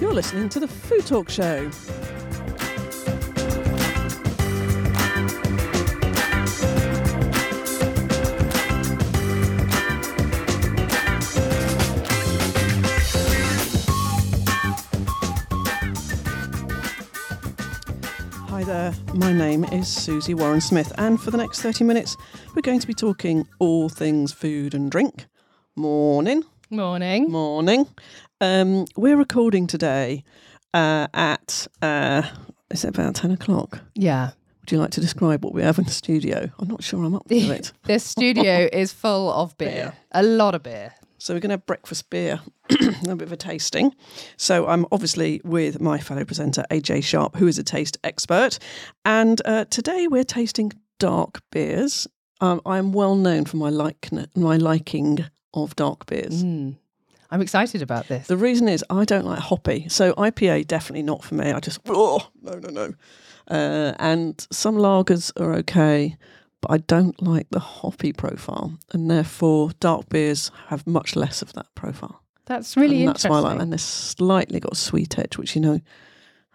You're listening to the Food Talk Show. My name is Susie Warren Smith, and for the next 30 minutes, we're going to be talking all things food and drink. Morning, Morning. morning. Um, we're recording today uh, at, uh, is it about 10 o'clock? Yeah. Would you like to describe what we have in the studio? I'm not sure I'm up to it. This studio is full of beer. Beer. A lot of beer. So we're going to have breakfast beer, a bit of a tasting. So I'm obviously with my fellow presenter AJ Sharp, who is a taste expert, and uh, today we're tasting dark beers. Um, I am well known for my like my liking of dark beers. Mm. I'm excited about this. The reason is I don't like hoppy, so IPA definitely not for me. I just oh no no no, uh, and some lagers are okay, but I don't like the hoppy profile, and therefore dark beers have much less of that profile. That's really and that's interesting. why I like, and they're slightly got a sweet edge, which you know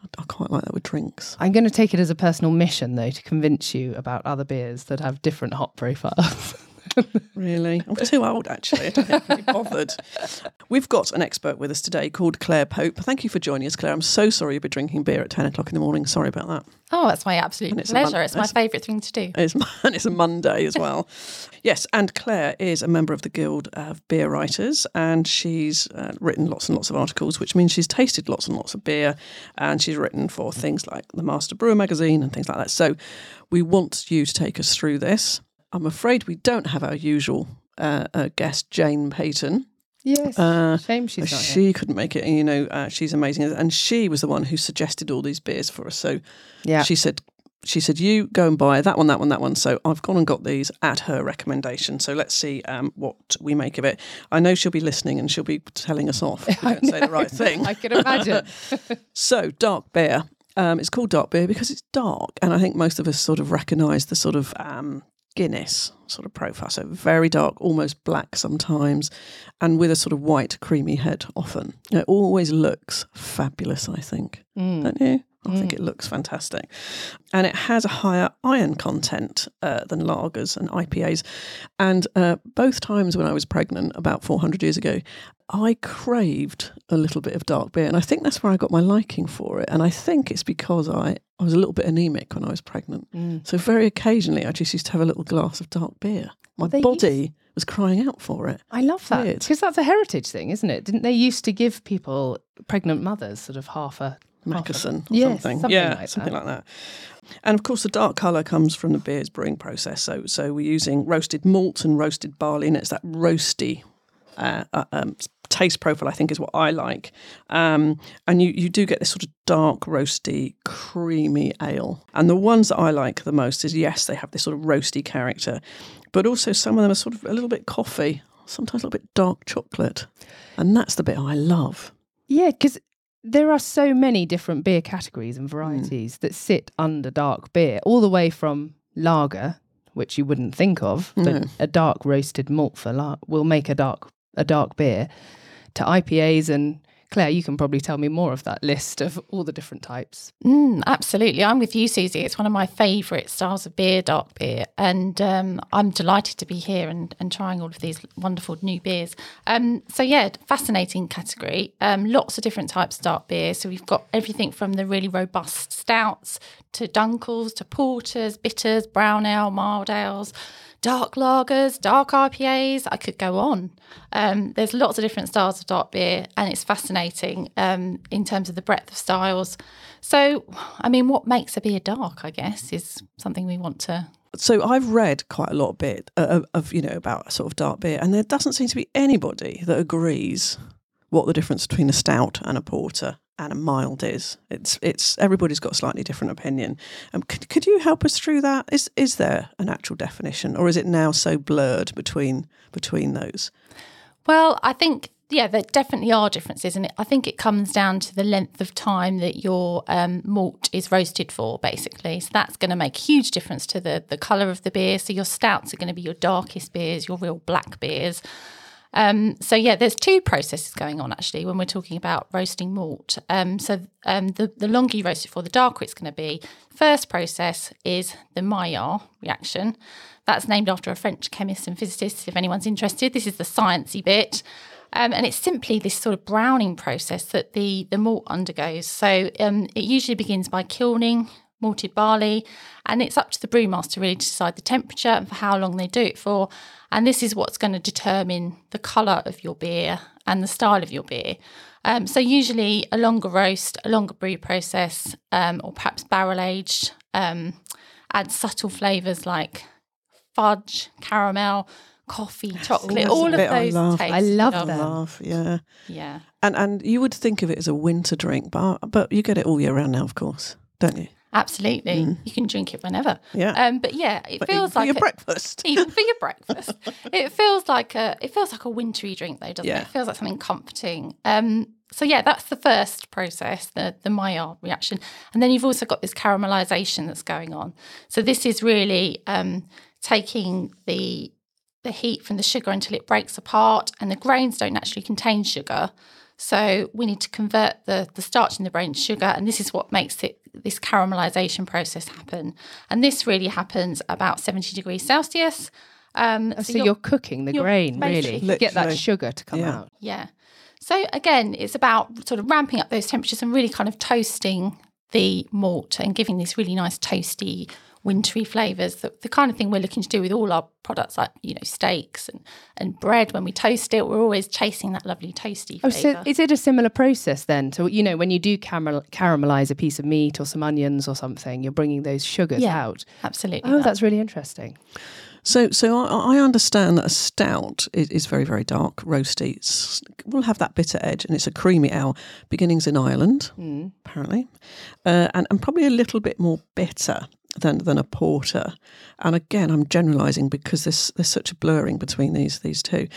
I- I quite like that with drinks. I'm going to take it as a personal mission, though, to convince you about other beers that have different hop profiles. Really, I'm too old actually. I don't be bothered. We've got an expert with us today called Clare Pope. Thank you for joining us, Clare. I'm so sorry you've been drinking beer at ten o'clock in the morning. Sorry about that. Oh, that's my absolute it's pleasure. mon- it's my favourite thing to do. It's, and it's a Monday as well. yes, and Clare is a member of the Guild of Beer Writers, and she's uh, written lots and lots of articles, which means she's tasted lots and lots of beer, and she's written for things like the Master Brewer magazine and things like that. So we want you to take us through this. I'm afraid we don't have our usual uh, uh, guest, Jane Peyton. yes. Uh, Shame she's not here. she couldn't make it, and you know uh, she's amazing, and she was the one who suggested all these beers for us. So Yeah. she said, she said, you go and buy that one, that one, that one. So I've gone and got these at her recommendation. So let's see um, what we make of it. I know she'll be listening and she'll be telling us off. if We don't say the right thing. I can imagine. So dark beer. Um, it's called dark beer because it's dark, and I think most of us sort of recognise the sort of um, Guinness sort of profile. So very dark, almost black sometimes, and with a sort of white, creamy head often. It always looks fabulous. I think, Mm. don't you? I think it looks fantastic, and it has a higher iron content uh, than lagers and IPAs. And uh, both times when I was pregnant, about 400 years ago, I craved a little bit of dark beer, and I think that's where I got my liking for it. And I think it's because I, I was a little bit anemic when I was pregnant, Mm. so very occasionally I just used to have a little glass of dark beer. My body was crying out for it. I love that because that's a heritage thing, isn't it? Didn't they used to give people, pregnant mothers, sort of half a Mackeson or Yes, something. something yeah, like something that. like that. And of course, the dark colour comes from the beer's brewing process. So, so we're using roasted malt and roasted barley, and it's that roasty uh, uh, um, taste profile. I think is what I like. Um, and you you do get this sort of dark, roasty, creamy ale. And the ones that I like the most is yes, they have this sort of roasty character, but also some of them are sort of a little bit coffee, sometimes a little bit dark chocolate, and that's the bit I love. Yeah, because there are so many different beer categories Hmm. and varieties that sit under dark beer, all the way from lager, which you wouldn't think of, but No. a dark roasted malt for la- will make a dark a dark beer, to IPAs and Clare, you can probably tell me more of that list of all the different types. Mm, absolutely. I'm with you, Susie. It's one of my favourite styles of beer, dark beer. And um, I'm delighted to be here and, and trying all of these wonderful new beers. Um, so, yeah, fascinating category. Um, lots of different types of dark beer. So, we've got everything from the really robust stouts to dunkels to porters, bitters, brown ale, mild ales. Dark lagers, dark IPAs, I could go on. Um, there's lots of different styles of dark beer, and it's fascinating um, in terms of the breadth of styles. So, I mean, what makes a beer dark, I guess, is something we want to. So I've read quite a lot of bit uh, of, of you know about sort of dark beer, and there doesn't seem to be anybody that agrees what the difference between a stout and a porter and a mild is. It's it's everybody's got a slightly different opinion. Um, could could you help us through that? Is is there an actual definition, or is it now so blurred between between those? Well, I think yeah, there definitely are differences, and I think it comes down to the length of time that your um, malt is roasted for, basically. So that's going to make a huge difference to the the color of the beer. So your stouts are going to be your darkest beers, your real black beers. Um, so yeah, there's two processes going on actually when we're talking about roasting malt. Um, so um, the the longer you roast it for, the darker it's going to be. First process is the Maillard reaction. That's named after a French chemist and physicist. If anyone's interested, this is the sciencey bit. Um, and it's simply this sort of browning process that the, the malt undergoes. So um, it usually begins by kilning malted barley, and it's up to the brewmaster really to decide the temperature and for how long they do it for. And this is what's going to determine the colour of your beer and the style of your beer. Um, so usually a longer roast, a longer brew process, um, or perhaps barrel aged, um, adds subtle flavours like fudge, caramel, coffee, chocolate, all of bit I those love. tastes. I love them. Laugh, yeah. Yeah. And and you would think of it as a winter drink, but but you get it all year round now, of course, don't you? Absolutely. You can drink it whenever. Yeah. Um, but yeah, it But feels for like your a- breakfast. even for your breakfast. it feels like a it feels like a wintry drink though, doesn't Yeah. it? It feels like something comforting. Um, so yeah, that's the first process, the the Maillard reaction, and then you've also got this caramelization that's going on. So this is really um, taking the the heat from the sugar until it breaks apart, and the grains don't actually contain sugar. So we need to convert the, the starch in the grain to sugar, and this is what makes it this caramelization process happen. And this really happens about 70 degrees Celsius. Um, So, you're- you're, cooking the you're grain really basically- to get that sugar to come Yeah. out. yeah. So again, it's about sort of ramping up those temperatures and really kind of toasting the malt and giving this really nice toasty, wintry flavours. The, the kind of thing we're looking to do with all our products, like you know steaks and and bread. When we toast it, we're always chasing that lovely toasty Oh, so is it a similar process then? To you know, when you do caramel, caramelize a piece of meat or some onions or something, you're bringing those sugars Yeah. out. Absolutely. Oh, that. that's really interesting. So, so I, I understand that a stout is, is very, very dark, roasty. It's, will have that bitter edge, and it's a creamy ale. Beginnings in Ireland, apparently, uh, and and probably a little bit more bitter than than a porter. And again, I'm generalising because there's there's such a blurring between these these two.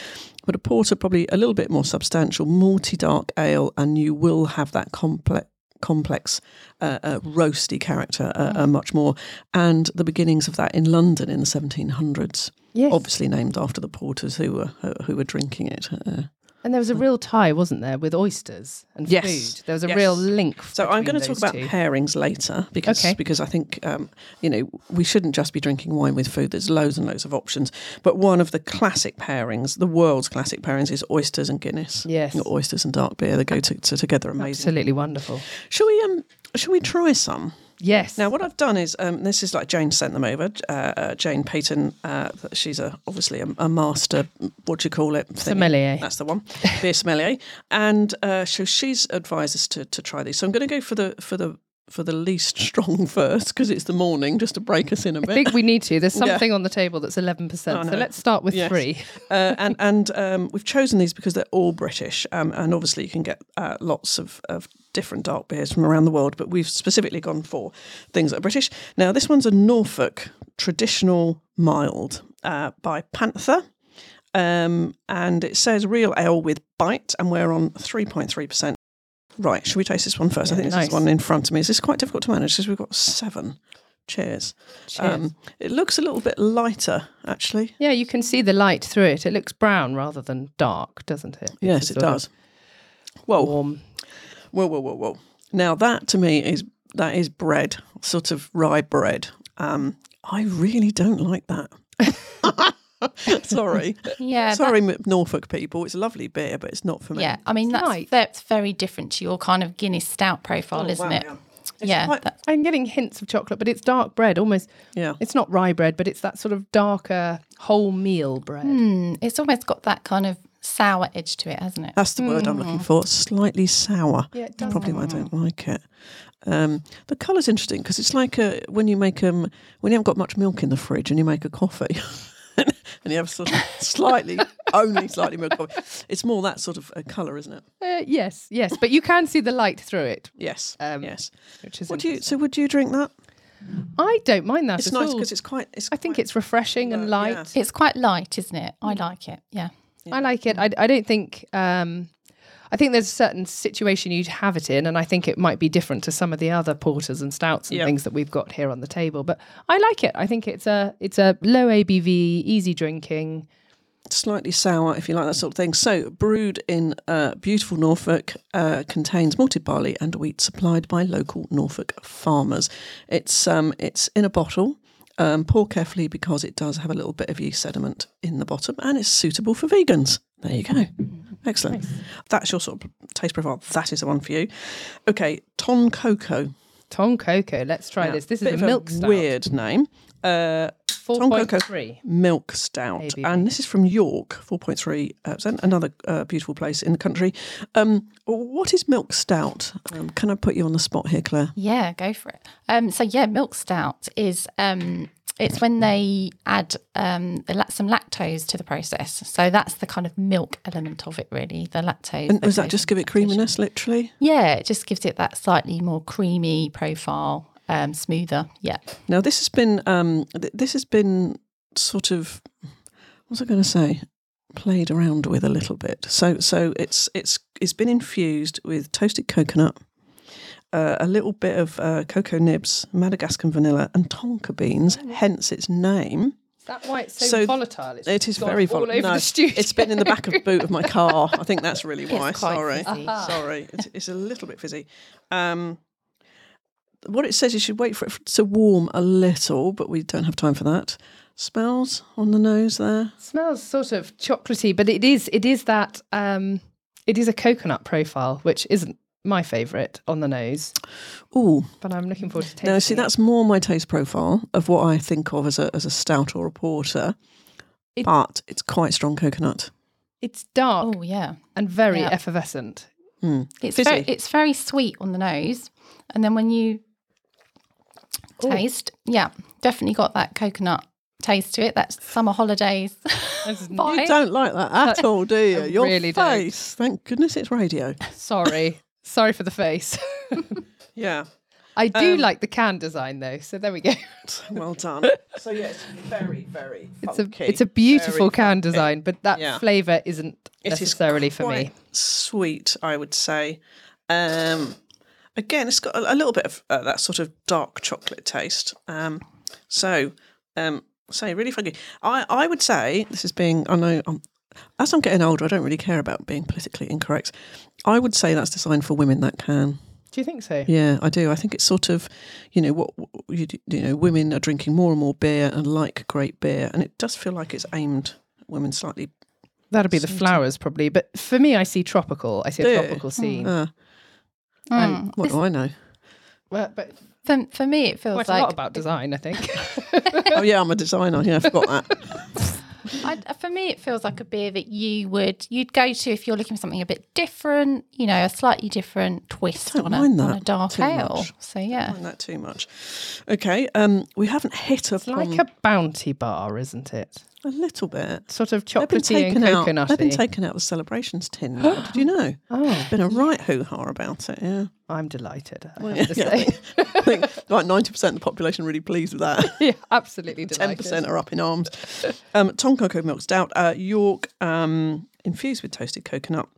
But a porter probably a little bit more substantial, malty dark ale, and you will have that complex complex uh, uh, roasty character uh, uh, much more and the beginnings of that in London in the 1700s Yes. obviously named after the porters who were who, who were drinking it uh, And there was a real tie, wasn't there, with oysters and Yes. food? There was a Yes. real link. so I'm going to talk about two. pairings later because Okay. because I think um, you know we shouldn't just be drinking wine with food. There's loads and loads of options, but one of the classic pairings, the world's classic pairings, is oysters and Guinness. Yes. Or oysters and dark beer. They go to, to together amazing. Absolutely wonderful. Shall we um shall we try some? Yes. Now, what I've done is um, this is like Jane sent them over. Uh, uh, Jane Peyton, uh, she's a obviously a, a master. What do you call it? thingy. Sommelier. That's the one, beer sommelier. And uh, so she's advised us to, to try these. So I'm going to go for the for the for the least strong first because it's the morning, just to break us in a bit. I think we need to. There's Yeah. something on the table that's 11%. I So let's start with Yes. three. uh, and and um, we've chosen these because they're all British, um, and obviously you can get uh, lots of, of different dark beers from around the world. But we've specifically gone for things that are British. Now this one's a Norfolk traditional mild uh, by Panther. Um, and it says real ale with bite, and we're on 3.3%. Right, should we taste this one first? I Yeah, think this is one in front of me. This is quite difficult to manage because we've got seven. Cheers. Cheers. Um, it looks a little bit lighter, actually. yeah, you can see the light through it. It looks brown rather than dark, doesn't it? It's Yes, it does. Well, Warm. Whoa, whoa, whoa, whoa! Now that to me is that is bread, sort of rye bread. Um, I really don't like that. Sorry, yeah. sorry, M- Norfolk people. It's a lovely beer, but it's not for me. yeah. I mean, that's, Right. that's very different to your kind of Guinness stout profile, Oh, isn't wow, it? yeah. It's Yeah. quite- I'm getting hints of chocolate, but it's dark bread, almost. yeah. It's not rye bread, but it's that sort of darker wholemeal bread. mm, it's almost got that kind of sour edge to it, hasn't it? That's the word I'm looking for. Slightly sour. Yeah, it does. Probably why I don't like it. Um, the colour's interesting because it's like a, when you make um when you haven't got much milk in the fridge and you make a coffee. and you have sort of slightly only slightly more coffee. It's more that sort of uh, colour, isn't it? Uh, yes, yes, but you can see the light through it, Yes. Um, yes. which is Would you? So would you drink that? I don't mind that It's at nice because it's quite. It's I think it's refreshing and Uh, yeah. light. It's quite light, isn't it? I like it. Yeah. I like it. I, I don't think. Um, I think there's a certain situation you'd have it in, and I think it might be different to some of the other porters and stouts and Yep. things that we've got here on the table. But I like it. I think it's a it's a low ABV, easy drinking. slightly sour, if you like that sort of thing. So, brewed in uh, beautiful Norfolk, uh, contains malted barley and wheat supplied by local Norfolk farmers. It's um, it's in a bottle. Um, pour carefully because it does have a little bit of yeast sediment in the bottom, and it's suitable for vegans. There you go. Excellent. That's your sort of taste profile. That is the one for you. Okay, Tonkoko. Ton Coco. Let's try Now, this. This is a milk stout. weird name. Uh, Four Ton point Coco. three. milk stout, ABV. and this is from York, four point three percent. Another uh, beautiful place in the country. Um, what is milk stout? Um, can I put you on the spot here, Clare? Yeah, go for it. Um, so yeah, milk stout is um, it's when they add um, some lactose to the process. So that's the kind of milk element of it, really. The lactose. And does that just give it creaminess, literally? Yeah, it just gives it that slightly more creamy profile, um, smoother. Yeah. Now, this has been um, th- this has been sort of what was I going to say? Played around with a little bit. So, so it's it's it's been infused with toasted coconut. Uh, a little bit of uh, cocoa nibs, Madagascar vanilla, and tonka beans, hence its name. Is that why it's so, So volatile? It's It is very volatile. studio. it's been in the back of the boot of my car. I think that's really why. Sorry, sorry. It's, it's a little bit fizzy. Um, what it says, is you should wait for it to warm a little, but we don't have time for that. Smells on the nose there. smells sort of chocolatey, but it is it is that um, it is a coconut profile, which isn't my favourite on the nose. Ooh, But I'm looking forward to tasting. no, see, it. that's more my taste profile of what I think of as a as a stout or a porter. It- but it's quite strong coconut. it's dark Oh yeah. and very Yeah. effervescent. It's Fizzy. very, it's very sweet on the nose, and then when you Ooh. taste, yeah, definitely got that coconut taste to it. That's summer holidays. You don't like that at all, do you? I Your really don't. face. Thank goodness it's radio. Sorry, sorry for the face. Yeah. I do Um, like the can design though, so there we go. Well done. so yes, very, very. It's a it's a beautiful can funky. design, but that Yeah. flavour isn't It is necessarily for me. Sweet, I would say. Um, again, it's got a, a little bit of uh, that sort of dark chocolate taste. Um, so, um, say really funky. I I would say this is being. I know. i as I'm getting older, I don't really care about being politically incorrect. I would say that's designed for women that can. Do you think so? Yeah, I do. I think it's sort of, you know, what you, you know, women are drinking more and more beer and like great beer, and it does feel like it's aimed at women slightly. That'd be the flowers probably, but for me, I see tropical. I see Do a you? tropical scene. Uh, Mm. what do I know? Well, but For, for me, it feels quite a like lot about design, I think. oh yeah, I'm a designer. Yeah, I forgot that. I, for me, it feels like a beer that you would you'd go to if you're looking for something a bit different. You know, a slightly different twist Don't on a, mind on that a dark too ale. much. So yeah, Mind that too much. Okay, um, we haven't hit it's upon like a bounty bar, isn't it? A little bit. Sort of chocolatey and taken out. They've been taken out of the celebrations tin. now. Did you know? oh, Been a right hoo ha about it. Yeah, I'm delighted. I Well, yeah, I think, I think like ninety percent of the population are really pleased with that. yeah, absolutely delighted. percent are up in arms. Um, Tonkoko Milk Stout, uh, York, um, infused with toasted coconut.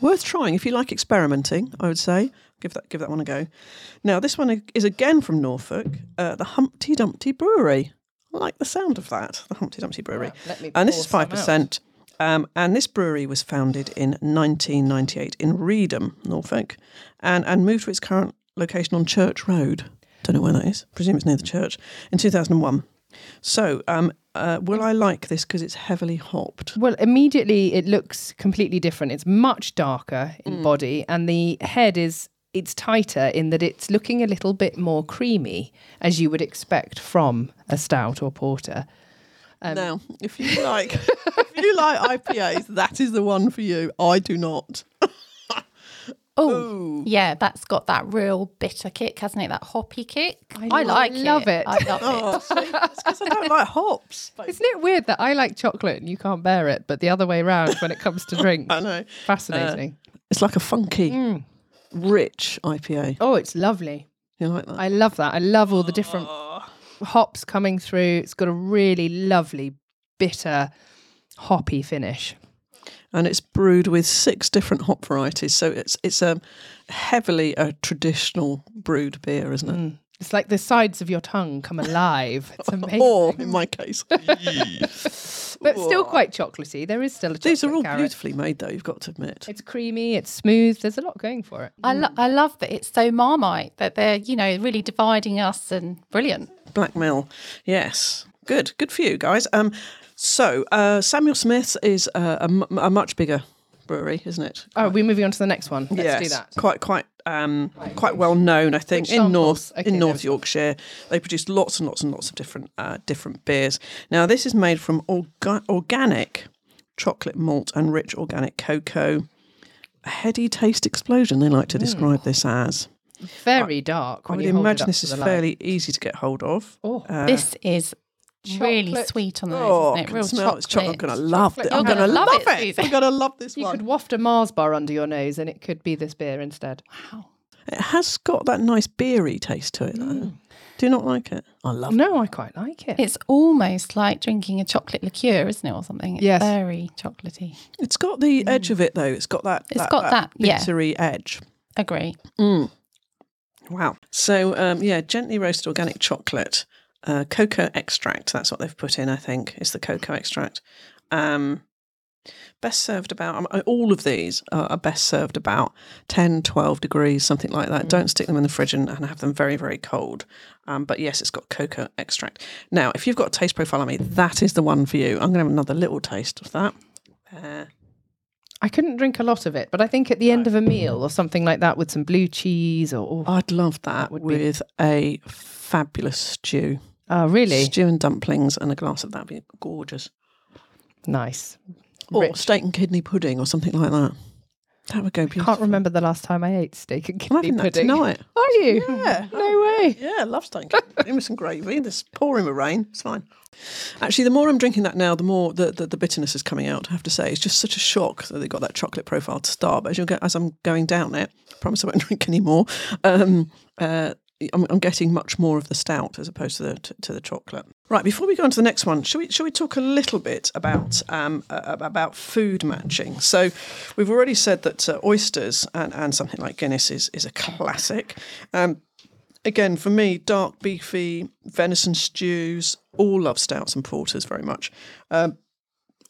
Worth trying if you like experimenting. I would say give that give that one a go. Now this one is again from Norfolk, uh, the Humpty Dumpty Brewery. Like the sound of that, the Humpty Dumpty Brewery. Let me And this is 5%. Um, and this brewery was founded in 1998 in Reedham, Norfolk, and and moved to its current location on Church Road. Don't know where that is. Presume it's near the church. In 2001. So, um, uh, will I like this because it's heavily hopped? Well, immediately it looks completely different. It's much darker Mm. in body, and the head is it's tighter in that it's looking a little bit more creamy, as you would expect from a stout or porter. Um, now, if you like, if you like IPAs, that is the one for you. I do not. Oh, yeah, that's got that real bitter kick, hasn't it? That hoppy kick. I like love it. I love it. Oh, see, it's because I don't like hops. Isn't it weird that I like chocolate and you can't bear it, but the other way around when it comes to drinks? I know. Fascinating. It's like a funky, Mm. Rich IPA. oh, it's lovely. You like that? I love that. I love all the different hops coming through. It's got a really lovely, bitter, hoppy finish. and it's brewed with six different hop varieties. So it's it's a heavily a traditional brewed beer, isn't it? Mm. It's like the sides of your tongue come alive. It's amazing. Or in my case, but still quite chocolatey. There is still a chocolate these are all carrot. beautifully made, though. You've got to admit. It's creamy, it's smooth. There's a lot going for it. I, lo- I love that it's so marmite that they're, you know, really dividing us and brilliant. Blackmail, yes, good, good for you guys. Um, so uh, Samuel Smith's is uh, a, much bigger brewery, isn't it? Oh, we're moving on to the next one. Let's yes, do that. quite quite um, quite well known, I think, Which in North? Okay, in North. Yorkshire. They produce lots and lots and lots of different uh, different beers. Now, this is made from orga- organic chocolate malt and rich organic cocoa. A heady taste explosion. They like to describe this as. Very dark. I when would you hold it imagine this is the light. fairly easy to get hold of. Oh, Uh, this is really sweet on the nose, Oh, I isn't it? can Real smell it's chocolate. I'm gonna love this. Chocolate. I'm You're gonna gonna love love it. it, Susie. I'm gonna love this you one. could waft a Mars bar under your nose and it could be this beer instead. Wow. It has got that nice beery taste to it, though. Mm. Do you not like it? I love it. No, I quite like it. It's almost like drinking a chocolate liqueur, isn't it, or something? It's Yes. very chocolatey. It's got the edge of it, though. It's got that. It's got that, yeah. bittery edge. Agree. Mm. Wow. So, um, yeah, gently roasted organic chocolate, uh, cocoa extract. That's what they've put in, I think, is the cocoa extract. Um, best served about, um, all of these are, are best served about 10, 12 degrees, something like that. Don't stick them in the fridge and, and have them very, very cold. Um, but yes, it's got cocoa extract. Now, if you've got a taste profile on me, that is the one for you. I'm going to have another little taste of that. Uh, I couldn't drink a lot of it, but I think at the end of a meal or something like that with some blue cheese or. I'd love that, would be- with a fabulous stew. Oh, really? Stew and dumplings and a glass of that would be gorgeous. Nice. Or Rich. steak and kidney pudding or something like that. That would go beautiful. I can't remember the last time I ate steak and I'm kidney having that pudding. tonight. Are you? Yeah. No way. Yeah, I love steak and kidney pudding with some gravy. This pouring with rain. It's fine. Actually, the more I'm drinking that now, the more the, the, the bitterness is coming out. I have to say, it's just such a shock that they got that chocolate profile to start. But as you go, as I'm going down it, I promise I won't drink any more. Um, uh, I'm, I'm getting much more of the stout as opposed to the to, to the chocolate. Right, before we go on to the next one, shall we shall we talk a little bit about um, uh, about food matching? So, we've already said that uh, oysters and, and something like Guinness is is a classic. Um, again, for me, dark beefy venison stews, all love stouts and porters very much. Um,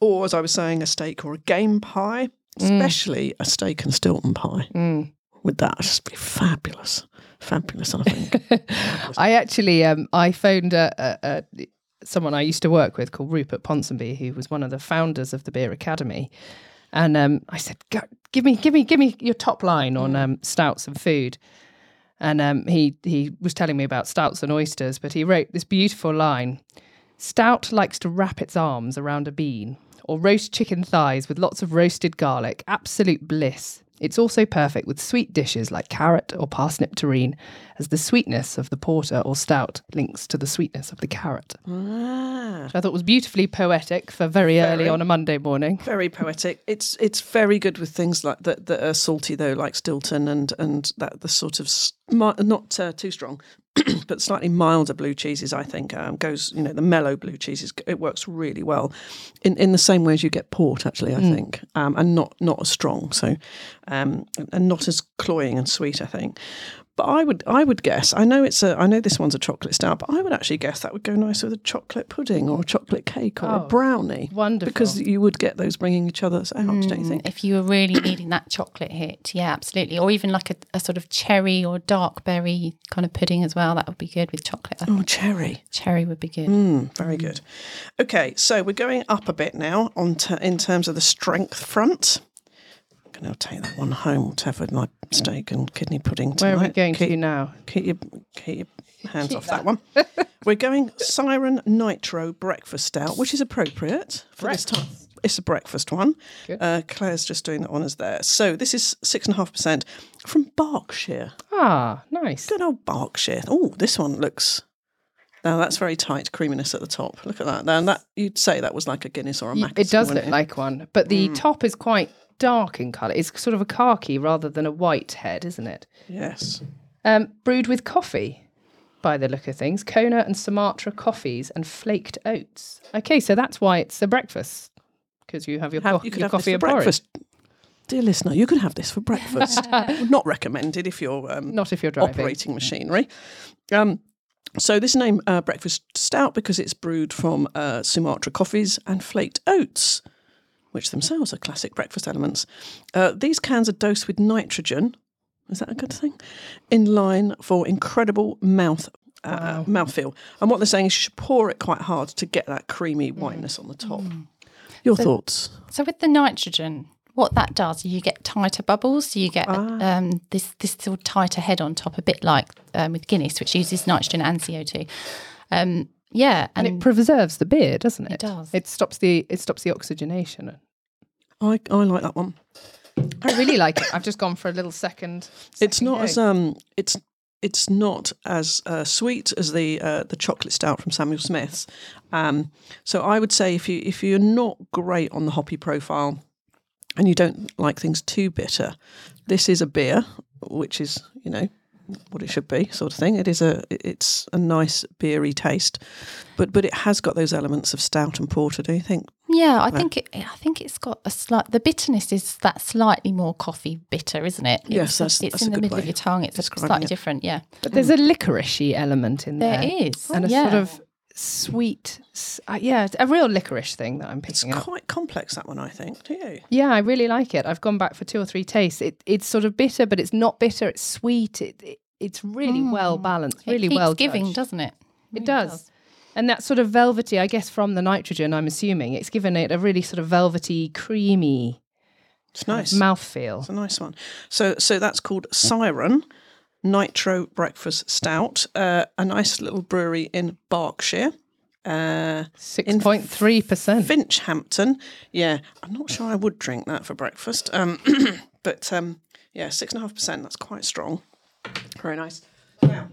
or, as I was saying, a steak or a game pie, especially a steak and Stilton pie. Mm. Would that just be fabulous? Fabulous, I think. I actually, um, I phoned a, a, a, someone I used to work with called Rupert Ponsonby, who was one of the founders of the Beer Academy, and um, I said, "Give me, give me, give me your top line on um, stouts and food." And um, he he was telling me about stouts and oysters, but he wrote this beautiful line: "Stout likes to wrap its arms around a bean." Or roast chicken thighs with lots of roasted garlic. Absolute bliss. It's also perfect with sweet dishes like carrot or parsnip terrine, as the sweetness of the porter or stout links to the sweetness of the carrot. ah, Which I thought was beautifully poetic for very, early on a Monday morning. very poetic. It's it's very good with things like that that are salty though, like Stilton and and that the sort of not uh, too strong, but slightly milder blue cheeses. I think um, goes you know the mellow blue cheeses. It works really well in in the same way as you get port actually. I think um, and not not as strong. So um, and not as cloying and sweet. I think. But I would, I would guess. I know it's a. I know this one's a chocolate stout, but I would actually guess that would go nice with a chocolate pudding or a chocolate cake or a Oh, brownie. Wonderful. Because you would get those bringing each other out, don't you think? If you were really needing that chocolate hit, yeah, absolutely. Or even like a, a sort of cherry or dark berry kind of pudding as well. That would be good with chocolate. I think Oh, cherry. cherry would be good. Mm, very good. Okay, so we're going up a bit now on t- in terms of the strength front. Going to take that one home, to have whatever my steak and kidney pudding tonight. Where are we going keep, to now? Keep your, keep your hands off that, one. we're going Siren Nitro Breakfast Stout, which is appropriate for this time. it's a breakfast one. Uh, Clare's just doing that one as there. So this is six and a half percent from Berkshire. Ah, nice. Good old Berkshire. Oh, this one looks. Now that's very tight creaminess at the top. Look at that. Now that you'd say that was like a Guinness or a Macca's. It does look like one, but the Mm. top is quite dark in colour. It's sort of a khaki rather than a white head, isn't it? Yes. Um, brewed with coffee, by the look of things. Kona and Sumatra coffees and flaked oats. Okay, so that's why it's a breakfast because you have your, Have, co- you could your have coffee this and for porridge. breakfast. Dear listener, you could have this for breakfast. Not recommended if you're um, Not if you're driving. operating machinery. Um, so this name uh, breakfast stout because it's brewed from uh, Sumatra coffees and flaked oats, which themselves are classic breakfast elements. Uh, these cans are dosed with nitrogen. Is that a good thing? In line for incredible mouth. Uh, Mouthfeel, and what they're saying is you should pour it quite hard to get that creamy whiteness on the top. Your thoughts? So with the nitrogen, what that does, you get tighter bubbles. You get Ah. um, this this sort of tighter head on top, a bit like um, with Guinness, which uses nitrogen and CO two. Um, yeah, and and, it preserves the beer, doesn't it? It does. It stops the it stops the oxygenation. I, I like that one. I really like it. I've just gone for a little second. it's second not go. as um it's it's not as uh, sweet as the uh, the chocolate stout from Samuel Smith's. Um, so I would say if you if you're not great on the hoppy profile and you don't like things too bitter, this is a beer which is you know what it should be sort of thing. It is a it's a nice beery taste, but but it has got those elements of stout and porter. Do you think? yeah, I think it, I think it's got a slight. The bitterness is that slightly more coffee bitter, isn't it? Yes, it's, that's- it's that's in a the good middle of your tongue. It's a slightly it. different. Yeah, But there's a licoricey element in there. there is, and a yeah. sort of sweet, uh, yeah, a real licorice thing that I'm It's picking up. quite complex that one. I think. Do you? Yeah, I really like it. I've gone back for two or three tastes. It, it's sort of bitter, but it's not bitter. It's sweet. It, it it's really well balanced, Mm. Really well giving, judged. doesn't it? It really does. And that sort of velvety, I guess, from the nitrogen, I'm assuming, it's given it a really sort of velvety, creamy It's nice. mouthfeel. It's a nice one. So so that's called Siren Nitro Breakfast Stout. Uh, a nice little brewery in Berkshire. Uh, 6.3%. Finchhampton. Yeah, I'm not sure I would drink that for breakfast. Um, but um, yeah, six and a half percent. That's quite strong. Very nice. Now,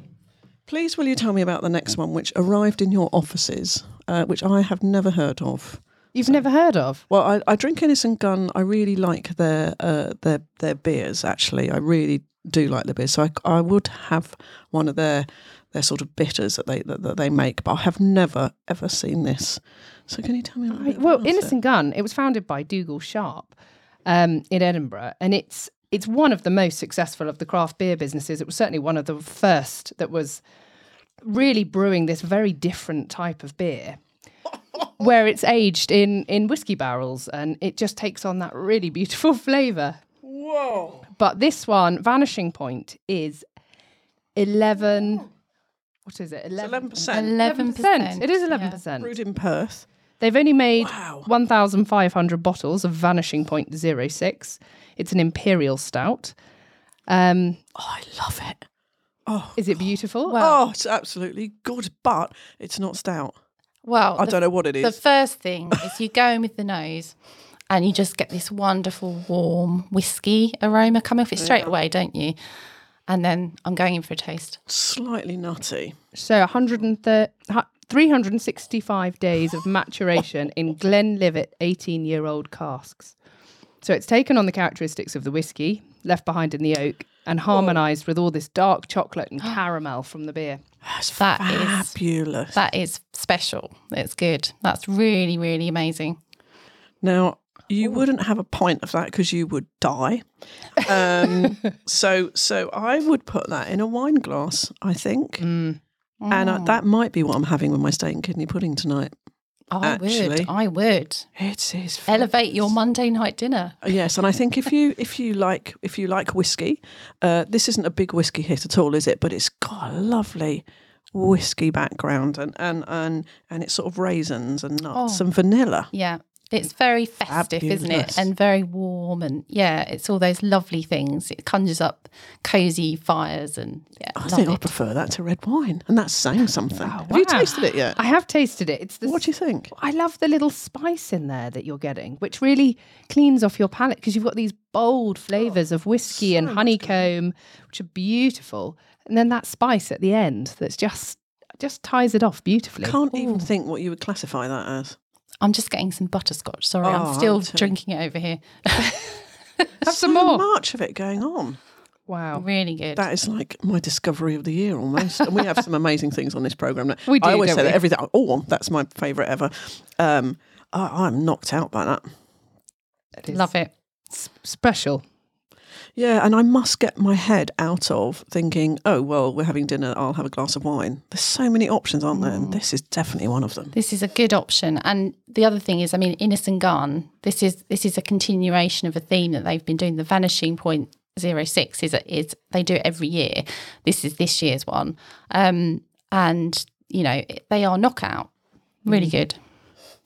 please will you tell me about the next one, which arrived in your offices, uh, which I have never heard of. You've never heard of? Well, I, I drink Innis & Gunn. I really like their uh, their their beers. Actually, I really do like the beers. So I, I would have one of their their sort of bitters that they that, that they make. But I have never ever seen this. So can you tell me? A bit Well, about it? Innis & Gunn, it was founded by Dougal Sharp um, in Edinburgh, and it's it's one of the most successful of the craft beer businesses. It was certainly one of the first that was really brewing this very different type of beer. Where it's aged in in whiskey barrels and it just takes on that really beautiful flavour. Whoa! But this one, Vanishing Point, is eleven. What is it? Eleven percent Eleven percent. It is Yeah. eleven percent. brewed in Perth. They've only made Wow. 1,500 bottles of Vanishing Point 06. It's an imperial stout. Um, Oh, I love it. Oh, is it beautiful? Well- oh, it's absolutely good, but it's not stout. Well, I the- don't know what it The is. first thing is you go in with the nose and you just get this wonderful warm whiskey aroma coming off it straight away, don't you? And then I'm going in for a taste. Slightly nutty. so 130, 365 days of maturation in Glenlivet 18 year old casks. So it's taken on the characteristics of the whiskey, left behind in the oak, and harmonised with all this dark chocolate and caramel from the beer. That's That is- fabulous. That is special. It's good. That's really, really amazing. Now, you wouldn't have a pint of that because you would die. Um, so, so I would put that in a wine glass. I think, and uh, that might be what I'm having with my steak and kidney pudding tonight. I Actually- would. I would. It is Elevate your Monday night dinner. Yes, and I think if you if you like if you like whiskey, uh, this isn't a big whiskey hit at all, is it? But it's got a lovely whiskey background and and and and it's sort of raisins and nuts Oh. and vanilla. Yeah. It's very festive, isn't it? And very warm, and yeah, it's all those lovely things. It conjures up cozy fires, and yeah, I think I prefer that to red wine, and that's saying something. Oh, have you tasted it yet? I have tasted it. It's the What do you think? I love the little spice in there that you're getting, which really cleans off your palate because you've got these bold oh, flavours of whiskey and honeycomb, which are beautiful, and then that spice at the end that's just just ties it off beautifully. Can't even think what you would classify that as. I'm just getting some butterscotch. Sorry, Oh, I'm still I'll drinking it over here. Have some so more. much of it going on. Wow. really good. That is like my discovery of the year almost. and we have some amazing things on this program. Now. We do, I always don't say we? that everything. Oh, that's my favourite ever. Um, I, I'm knocked out by that. It is Love it. s- special. Yeah, and I must get my head out of thinking, oh, well, we're having dinner, I'll have a glass of wine. There's so many options, aren't there? And this is definitely one of them. This is a good option. And the other thing is, I mean, Innis & Gunn. This is this is a continuation of a theme that they've been doing. The Vanishing Point Zero Six is is they do it every year. This is this year's one, um, and you know they are knockout. Really good.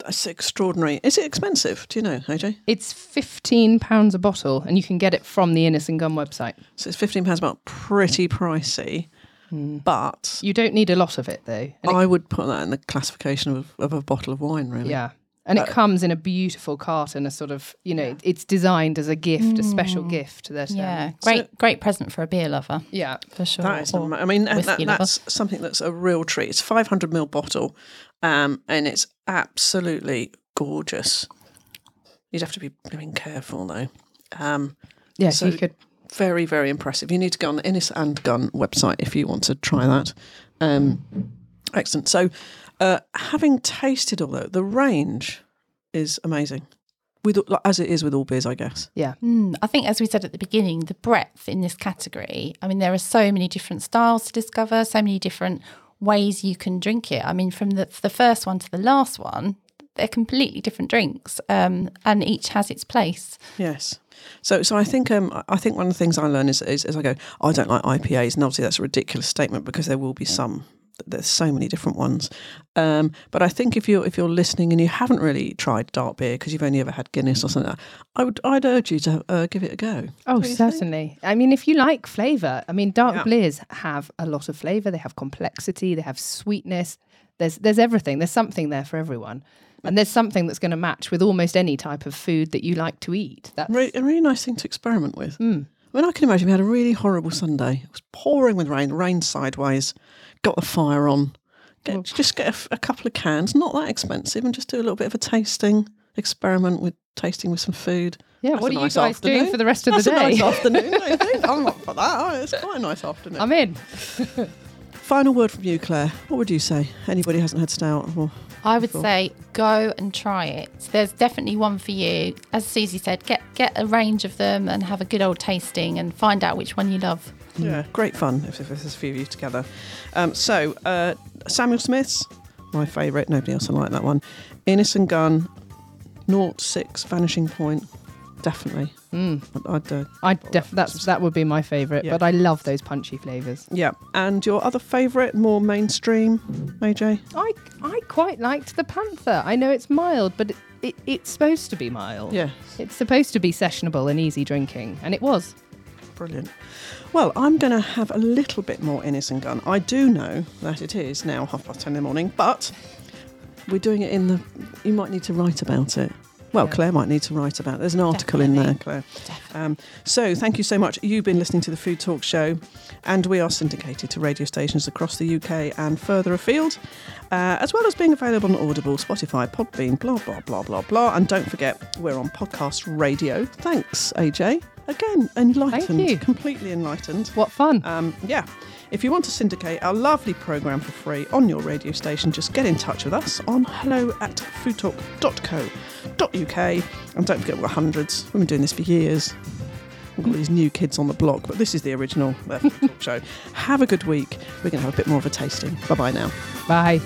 That's extraordinary. Is it expensive? Do you know, AJ? It's fifteen pounds a bottle, and you can get it from the Innis & Gunn website. So it's £15 about pretty pricey, hmm. but You don't need a lot of it though. And it- I would put that in the classification of, of a bottle of wine, really. yeah. And it uh, comes in a beautiful carton, a sort of, you know, it's designed as a gift, a special mm. gift. That, um, Yeah, great great present for a beer lover yeah. for sure. That is, Or I mean, that, that's something that's a real treat. It's a 500 ml bottle, um, and it's absolutely gorgeous. You'd have to be being careful though. Um, Yes, So- you could. very, very impressive. You need to go on the Innis & Gunn website if you want to try that. Um, excellent. So, uh, having tasted all that, the range is amazing. With as it is with all beers, I guess. Yeah. Mm, I think, as we said at the beginning, the breadth in this category. I mean, there are so many different styles to discover, so many different ways you can drink it. I mean, from the the first one to the last one, they're completely different drinks, um, and each has its place. Yes. So, so I think um, I- think one of the things I learn is, is as I go, I don't like IPAs, and obviously that's a ridiculous statement because there will be some. There's so many different ones, um, but I think if you're if you're listening and you haven't really tried dark beer because you've only ever had Guinness or something, I would I'd urge you to uh, give it a go. Oh, What do you think? certainly. I mean, if you like flavour, I mean, dark Yeah. beers have a lot of flavour. They have complexity. They have sweetness. There's there's everything. There's something there for everyone, and there's something that's going to match with almost any type of food that you like to eat. That's Re- a really nice thing to experiment with. Mm. I mean, I can imagine we had a really horrible Sunday. It was pouring with rain, rain sideways. Got the fire on. Get, just get a couple of cans, not that expensive, and just do a little bit of a tasting experiment with tasting with some food. yeah. That's what are nice you guys doing for the rest of That's the a nice day? afternoon, don't you think? I'm not for that. It's quite a nice afternoon. I'm in. Final word from you, Clare. What would you say? Anybody hasn't had stout? Or, I would Cool. say go and try it. There's definitely one for you. As Susie said, get get a range of them and have a good old tasting and find out which one you love. yeah, great fun if, if there's a few of you together. Um, so, uh, Samuel Smith's, my favourite. Nobody else will like that one. Innis & Gunn, Naught Six, Vanishing Point. Definitely. Mm. I'd, I'd uh, I def- that's that would be my favourite, Yeah. but I love those punchy flavours. yeah. And your other favourite, more mainstream, AJ? I I quite liked the Panther. I know it's mild, but it, it, it's supposed to be mild. Yeah. It's supposed to be sessionable and easy drinking, and it was. Brilliant. Well, I'm going to have a little bit more Innis & Gunn. I do know that it is now half past ten in the morning, but we're doing it in the. You might need to write about it. Well, Yeah. Clare might need to write about it. There's an article in there, Clare. Um, so, thank you so much. You've been listening to the Food Talk Show, and we are syndicated to radio stations across the UK and further afield, uh, as well as being available on Audible, Spotify, Podbean, blah, blah, blah, blah, blah. And don't forget, we're on podcast radio. Thanks, AJ. Again, enlightened, you. completely enlightened. What fun! Um, yeah. If you want to syndicate our lovely programme for free on your radio station, just get in touch with us on hello at foodtalk.co.uk. And don't forget, we're hundreds. We've been doing this for years. We've got all these new kids on the block, but this is the original uh, show. Have a good week. We're going to have a bit more of a tasting. Bye bye now. Bye.